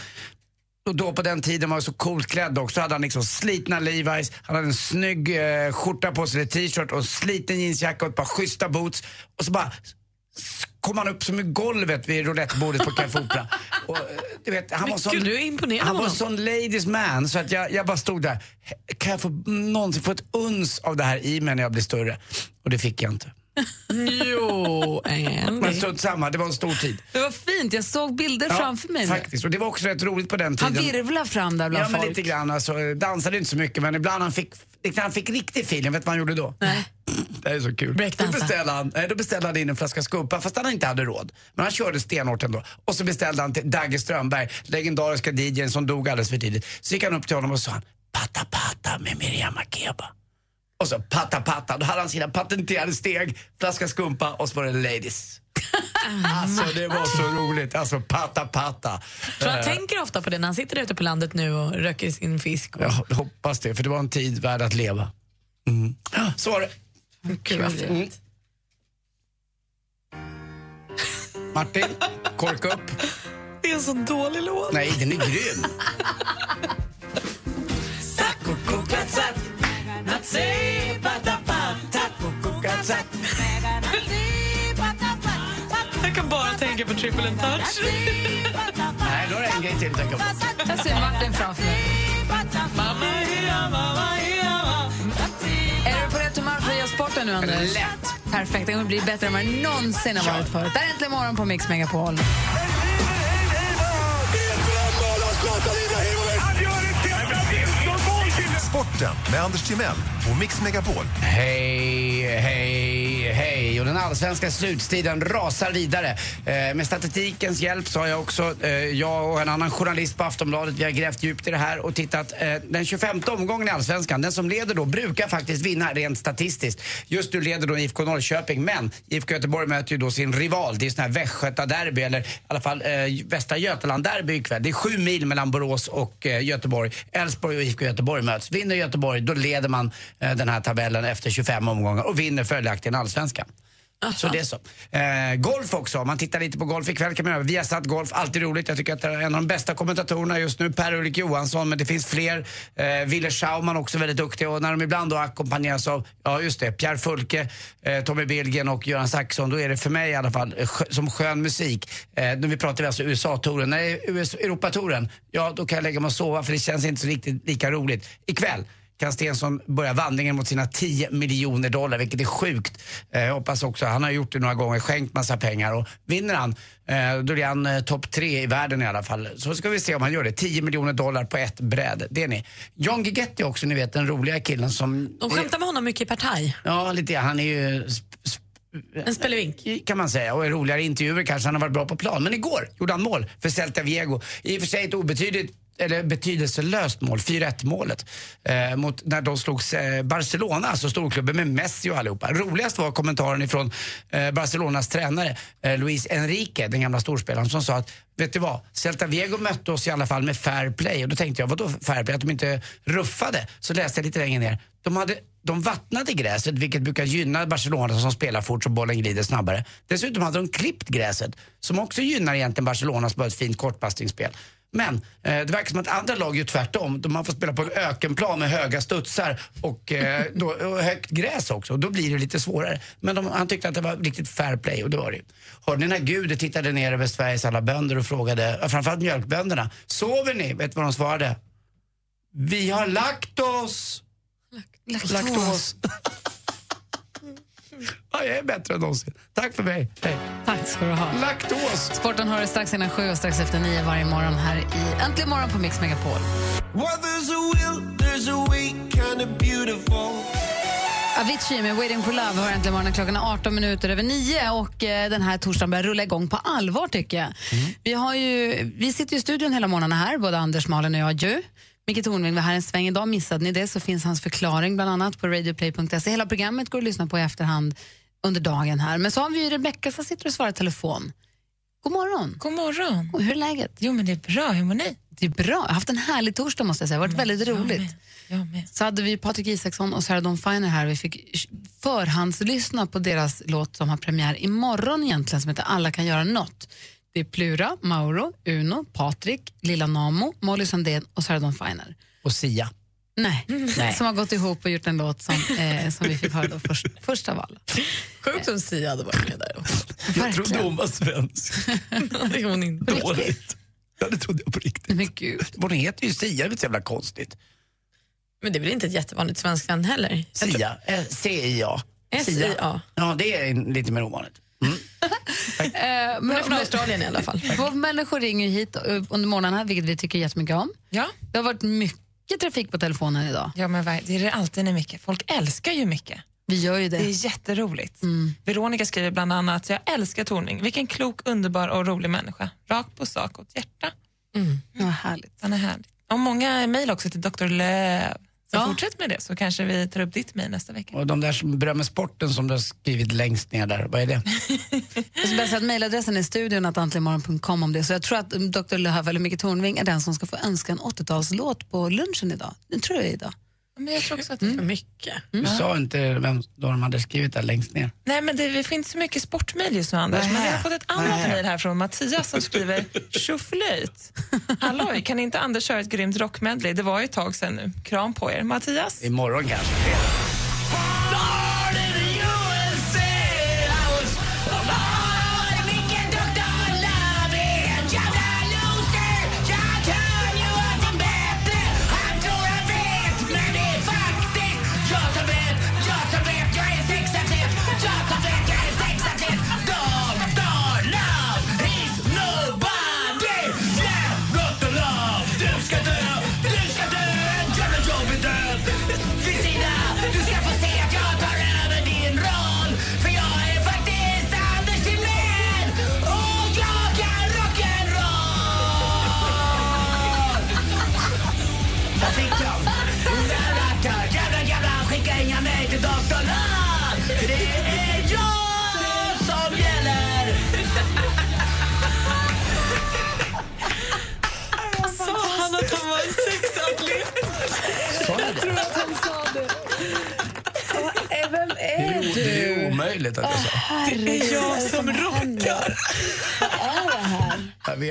och då på den tiden var han så coolt klädd också. hade han liksom slitna Levi's, han hade en snygg eh, skjorta på sig, t-shirt och en sliten jeansjacka och ett par schyssta boots. Och så bara kom han upp som i golvet vid roulettebordet på Café Opera. Och, eh, du vet, han Men var sån, gud, du imponerad Han var honom. sån ladies man så att jag, jag bara stod där. Kan jag få någonsin få ett uns av det här i mig när jag blir större? Och det fick jag inte. Jo, Men Andy. strunt samma, det var en stor tid. Det var fint, jag såg bilder framför mig. Faktiskt, och det var också rätt roligt på den Han tiden. virvlar fram där bland Ja, men folk. lite grann. Alltså, dansade inte så mycket, men ibland han fick, när han fick riktig feeling, vet du vad han gjorde då? Nej. Det här är så kul. Då beställde, han, nej, då beställde han in en flaska skumpa, fast han inte hade råd. Men han körde stenhårt ändå. Och så beställde han till Dagge Strömberg, legendariska DJn som dog alldeles för tidigt. Så gick han upp till honom och sa han, patta patta med Miriam Makeba. Och så patta patta, då hade han sina patenterade steg, flaska skumpa och så var det ladies. alltså det var så roligt, alltså patta patta. Tror han Eh, tänker ofta på det när han sitter ute på landet nu och röker sin fisk. Och... Jag hoppas det, för det var en tid värd att leva. Mm. Så var det. Fint. Mm. Martin, korka upp. Det är en sån dålig låt. Nej, den är grym. Triple and touch. Nej, då är det en grej till att tänka på. Jag ser Martin framför mig. Är du på rätt humör för att göra sporten nu, Anders? Lätt. Perfekt, det kommer bli bättre än vad det någonsin har varit förut. Det här är Äntligen morgon på Mix Megapol. Sporten med Anders Timell och Mix Megapol. Hej, hej. Och den allsvenska slutstiden rasar vidare. Eh, med statistikens hjälp så har jag också, eh, jag och en annan journalist på Aftonbladet, vi har grävt djupt i det här och tittat. Eh, den 25 omgången i allsvenskan, den som leder då brukar faktiskt vinna rent statistiskt. Just nu leder då IFK Norrköping, men IFK Göteborg möter ju då sin rival. Det är sån här västgötaderby, eller i alla fall eh, Västra Götaland-derby ikväll. Det är sju mil mellan Borås och eh, Göteborg. Elfsborg och IFK Göteborg möts. Vinner Göteborg, då leder man eh, den här tabellen efter 25 omgångar och vinner följaktligen allsvenskan. Så det är så. Eh, golf också, om man tittar lite på golf ikväll kan man göra. Vi har satt golf, alltid roligt. Jag tycker att det är en av de bästa kommentatorerna just nu, Per-Ulrik Johansson, men det finns fler. Eh, Wille Schauman också väldigt duktig och när de ibland då ackompanjeras av, ja just det, Pierre Fulke, eh, Tommy Billgren och Göran Saxon, då är det för mig i alla fall som skön musik. Eh, nu pratar vi alltså USA-touren. När det är US Europatouren, ja då kan jag lägga mig och sova för det känns inte så riktigt lika roligt. Ikväll kan Stensson börja vandringen mot sina 10 miljoner dollar, vilket är sjukt. Eh, jag hoppas också, han har gjort det några gånger, skänkt massa pengar och vinner han, eh, då är han eh, topp tre i världen i alla fall. Så ska vi se om han gör det. 10 miljoner dollar på ett bräde, det är ni. John Guidetti också, ni vet den roliga killen som... De skämtar med honom mycket i partaj. Ja, lite. Han är ju En spelevink. kan man säga. Och är roligare i intervjuer kanske han har varit bra på plan. Men igår gjorde han mål för Celta Viego. I och för sig ett obetydligt eller betydelselöst mål, 4-1 målet. Eh, mot, när de slogs eh, Barcelona, alltså storklubben med Messi och allihopa. Roligast var kommentaren ifrån eh, Barcelonas tränare eh, Luis Enrique, den gamla storspelaren, som sa att Vet du vad? Celta Vigo mötte oss i alla fall med fair play. Och då tänkte jag, vadå fair play? Att de inte ruffade. Så läste jag lite längre ner. De, hade, de vattnade gräset, vilket brukar gynna Barcelona som spelar fort så bollen glider snabbare. Dessutom hade de klippt gräset, som också gynnar egentligen Barcelona som har ett fint kortpassningsspel. Men eh, det verkar som att andra lag gör tvärtom. Man får spela på en ökenplan med höga studsar och, eh, då, och högt gräs också. Då blir det lite svårare. Men de, han tyckte att det var riktigt fair play och det var det. Hörde ni när Gud tittade ner över Sveriges alla bönder och frågade, framförallt mjölkbönderna, sover ni? Vet du vad de svarade? Vi har lagt oss! Laktos. Laktos. Ja, jag är bättre än någonsin. Tack för mig. Hej. Tack ska du ha. Laktos. Sporten har du strax innan sju och strax efter nio varje morgon här i Äntligen morgon på Mix Megapol. Well, there's a will, there's a way, kind of beautiful. Avicii med Waiting for Love har äntligen morgonen. Klockan är 18 minuter över nio och eh, den här torsdagen börjar rulla igång på allvar tycker jag. Vi, har ju, vi sitter ju i studion hela morgonen här, både Anders, Malin och jag ju. Micke Tornving var här en sväng idag. Missade ni det så finns hans förklaring bland annat på radioplay.se. Hela programmet går att lyssna på i efterhand under dagen här. Men så har vi Rebecka som sitter och svarar telefon. God morgon. God morgon. Och hur är läget? Jo, men det är bra. Hur mår ni? Det är bra. Jag har haft en härlig torsdag måste jag säga. Det har varit väldigt roligt. Jag med. Så hade vi Patrik Isaksson och Sarah Dawn Finer här. Vi fick förhandslyssna på deras låt som har premiär imorgon egentligen som heter Alla kan göra något. Det är Plura, Mauro, Uno, Patrik, Lilla Namo, Molly Sandén och Sarah Dawn Finer. Och Sia. Nej, Nej. som har gått ihop och gjort en låt som, eh, som vi fick höra då först, först av alla. Sjukt om Sia hade varit med där också. Jag trodde hon var svensk. det är hon inte. Dåligt. Ja, det trodde jag på riktigt. Men gud. Hon heter ju Sia, det är väl så jävla konstigt. Men det är väl inte ett jättevanligt svenskt namn heller? Sia, eh, C-I-A. S-I-A. Ja, det är lite mer ovanligt. Eh, Hon är från Australien i alla fall. Vår människor ringer hit under morgnarna, vilket vi tycker jättemycket om. Ja. Det har varit mycket trafik på telefonen idag. Ja, men vad- det är det alltid när mycket. Folk älskar ju mycket. Vi gör ju det. Det är jätteroligt. Veronica skriver bland annat, jag älskar Tornving. Vilken klok, underbar och rolig människa. Rakt på sak och hjärta. Ja, härligt. Han är härlig. Och många mejl också till Dr. Löv. Så Ja. fortsätt med det så kanske vi tar upp ditt mejl nästa vecka. Och de där som berömmer sporten som du har skrivit längst ner där, vad är det? Jag bara säga att mejladressen är studion att antligenmorgon.com om det. Så jag tror att mm, Dr. Lööf eller Micke Tornving är den som ska få önska en 80-talslåt på lunchen idag. Det tror jag idag. Men jag tror också att det är för mycket. Du sa inte vem då de hade skrivit där längst ner. Nej, men det, det finns så mycket sportmejl just nu, Anders. Men vi har fått ett annat mejl här från Mattias som skriver tjoflöjt. Halloj, kan inte Anders köra ett grymt rockmedley? Det var ju ett tag sedan nu. Kram på er. Mattias? Imorgon kanske.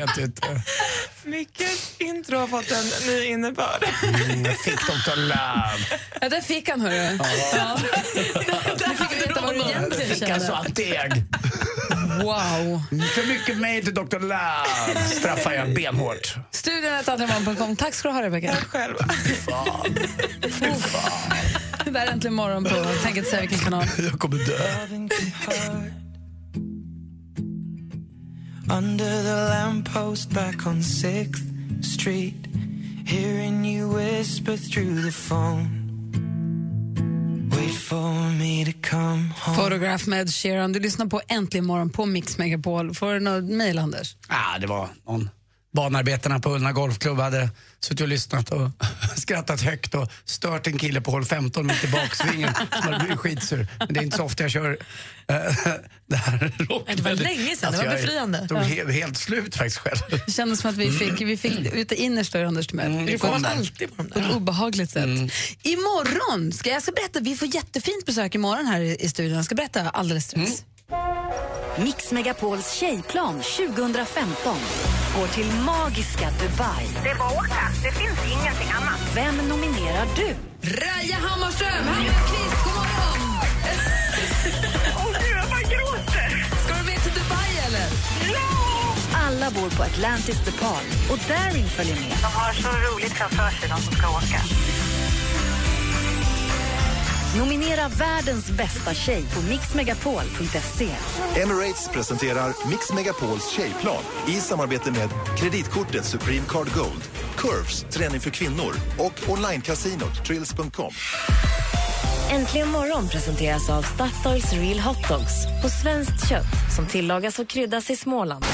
Vet inte. Mickes intro har fått en ny innebörd. Mm, fick Dr. Love. Ja, där fick han, hörru. Ja. Nu fick vi veta vad du egentligen Fick jag kände. saltdeg. Wow. För mycket mejl till Dr. Love straffar jag benhårt. Studion att antligenmorgon.com. Tack ska du ha, Rebecka. Tack själv. Fan. Det där är äntligen morgon på Tänk inte säga vilken kanal. Jag kommer dö. Under the lamppost back on 6th Street Hearing you whisper through the phone Wait for me to come home Photograph med Sheeran. Du lyssnar på Äntligen morgon på Mix Megapol. Får du något mejl, Anders? Ah, det var någon banarbetarna på Ullna Golfklubb hade suttit och lyssnat och skrattat högt och stört en kille på hål 15 mitt i baksvingen som hade blivit skitsur. Men det är inte så ofta jag kör äh, det här rock. Det var länge sedan, det var jag befriande. Tog Ja. he, helt slut faktiskt själv. Det kändes som att vi fick, vi fick ut det innersta ur Anders Timell. Mm, det får man alltid på ett obehagligt sätt. Imorgon ska jag ska berätta, vi får jättefint besök imorgon här i, studion. Jag ska berätta alldeles strax. Mix Megapols tjejplan 2015 går till magiska Dubai. Det är bara att åka. Det finns ingenting annat. Vem nominerar du? Raja Hammarström, Hammarkvist, god morgon! Åh gud, jag bara gråter! Ska du med till Dubai eller? Alla bor på Atlantis DePaul och Darin följer med. De har så roligt framför sig, de som ska åka. Nominera världens bästa tjej på mixmegapol.se. Emirates presenterar Mix Megapols tjejplan i samarbete med kreditkortet Supreme Card Gold, Curves, träning för kvinnor och onlinecasinot Trills.com. Äntligen morgon presenteras av Statoils Real Hot Dogs på svenskt kött som tillagas och kryddas i Småland.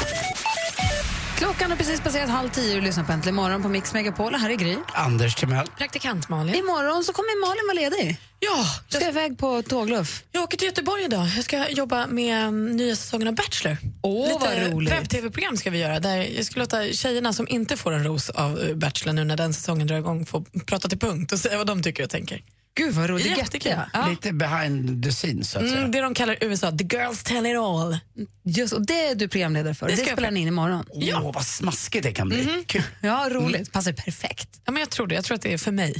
Klockan har precis passerat halv tio och lyssnar på Äntligen morgon på Mix Megapol. Här är Gry. Anders Timell. Praktikant Malin. Imorgon så kommer Malin vara ledig. Ja, Ska jag iväg på tågluff. Jag åker till Göteborg idag. Jag ska jobba med um, nya säsongen av Bachelor. Åh, vad roligt. webb-tv-program ska vi göra. Där jag ska låta tjejerna som inte får en ros av uh, Bachelor nu när den säsongen drar igång få prata till punkt och säga vad de tycker och tänker. Gud vad roligt. Jättekul. Ja. Lite behind the scenes så att säga. Mm, det de kallar USA, the girls tell it all. Just, och det är du programledare för. Det Det, spelar ni in imorgon. Åh, vad smaskigt det kan bli. Kul. Ja, roligt. Passar perfekt. Ja, men jag tror det. Jag tror att det är för mig.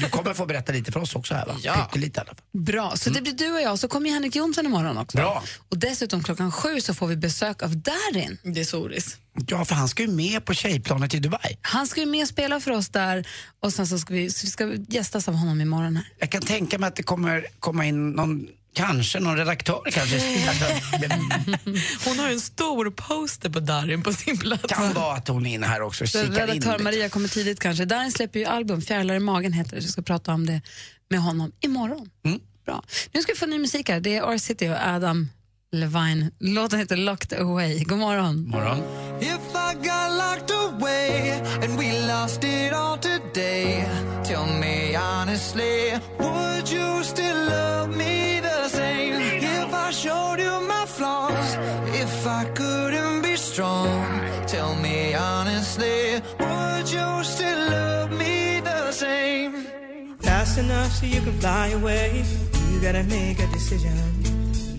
Du kommer få berätta lite för oss också här va? Ja. Pyttelite i alla fall. Bra. Så det blir du och jag. Så kommer Henrik Jonsson imorgon också. Bra. Och dessutom klockan sju så får vi besök av Darin. Det är Soris. Ja, för han ska ju med på tjejplanet i Dubai. Han ska ju med och spela för oss där och sen så ska vi, så vi ska gästas av honom imorgon här. Jag kan tänka mig att det kommer komma in någon, kanske någon redaktör kanske. Hon har ju en stor poster på Darin på sin plats. kan vara att hon är inne här också in redaktör lite. Maria kommer tidigt kanske. Darin släpper ju album, Fjärilar i magen heter det. Så jag ska prata om det med honom imorgon. Mm. Bra. Nu ska vi få ny musik här. Det är R-City och Adam Levine. Låten heter Locked Away. God morgon. Morgon. Strong, tell me honestly, would you still love me the same? Fast enough so you can fly away, you gotta make a decision.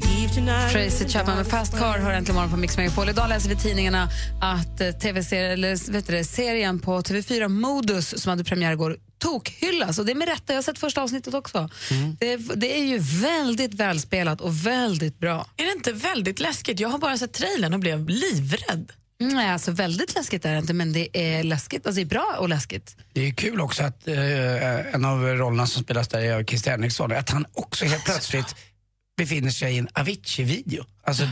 Leave tonight. Tracy Chapman med Fast Car har äntligen morgon på Mix Megapol. Idag läser vi i tidningarna att eh, TV-serien, eller vet du det, serien på TV4 Modus som hade premiär igår tokhyllas och det är med rätta. Jag har sett första avsnittet också. Det, det är ju väldigt välspelat och väldigt bra. Är det inte väldigt läskigt? Jag har bara sett trailern och blev livrädd. Nej, alltså väldigt läskigt är det inte, men det är läskigt. Alltså det är bra och läskigt. Det är kul också att eh, en av rollerna som spelas där är Christer Henriksson, att han också helt plötsligt befinner sig i en Avicii-video. Alltså,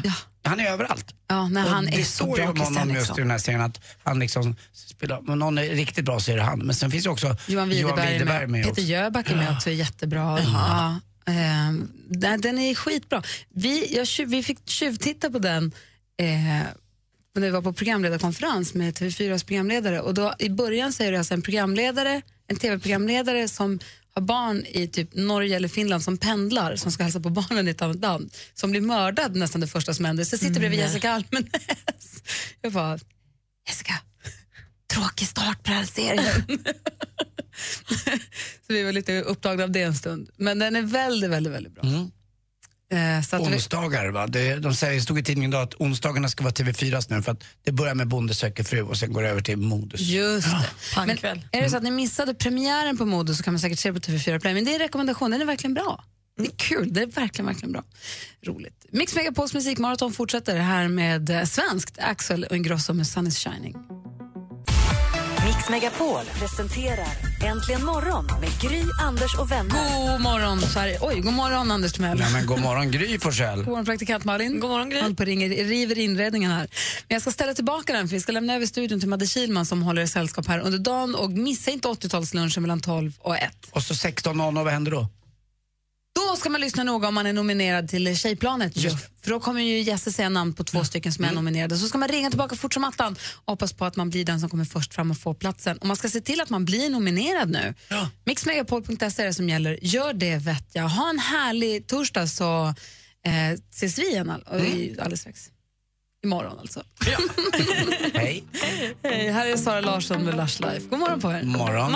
Han är överallt. Ja, när Och han det är står ju om honom just Henriksson. i den här serien att han liksom spelar, om någon är riktigt bra så är det han. Men sen finns ju också Johan Widerberg, med. med Peter. Jöback är med också, är jättebra. Ja, ehm, den, är skitbra. Vi, jag, vi fick tjuvtitta på den eh, när vi var på programledarkonferens med TV4s programledare. Och då, I början säger det alltså en programledare, en tv-programledare som har barn i typ Norge eller Finland som pendlar, som ska hälsa på barnen i ett annat land, som blir mördad nästan det första som händer. Så jag sitter bredvid Nej. Jessica Almenäs. Jag bara, Jessica, tråkig start på den här serien. så vi var lite upptagna av det en stund. Men den är väldigt, väldigt, väldigt bra. Eh, så att vi, Onsdagar, va? Det, de säger, det stod i tidningen idag att onsdagarna ska vara TV4 nu för att det börjar med Bonde söker fru och sen går det över till Modus. just det. Men Pangkväll. är det så att ni missade premiären på Modo så kan man säkert se på TV4 Play. Men det är en rekommendation, den är verkligen bra. Det är kul, det är verkligen, verkligen bra. Roligt. Mix Megapols musikmaraton fortsätter här med eh, svenskt, Axel och Ingrosso med Sun is shining. Mix Megapol presenterar Äntligen morgon med Gry, Anders och vänner. God morgon, Sverige. Oj, god morgon Anders Timell. Nej, men god morgon Gry Forssell. God morgon praktikant Malin. God morgon Gry. Han på ringer, river inredningen här. Men jag ska ställa tillbaka den för vi ska lämna över studion till Madde Kilman som håller sällskap här under dagen och missa inte 80-talslunchen mellan 12 och 1. Och så 16.00, vad händer då? Då ska man lyssna noga om man är nominerad till Tjejplanet. ju. För då kommer ju Jesse säga namn på två stycken som är nominerade. Så ska man ringa tillbaka fort som attan och hoppas på att man blir den som kommer först fram och får platsen. Och man ska se till att man blir nominerad nu. Ja. Mixmegapol.se är det som gäller. Gör det vet jag. Ha en härlig torsdag så eh, ses vi igen all- i- alldeles strax. Imorgon alltså. Hej. Hej, här är Sara Larsson med Lush Life. God morgon på er. Morgon.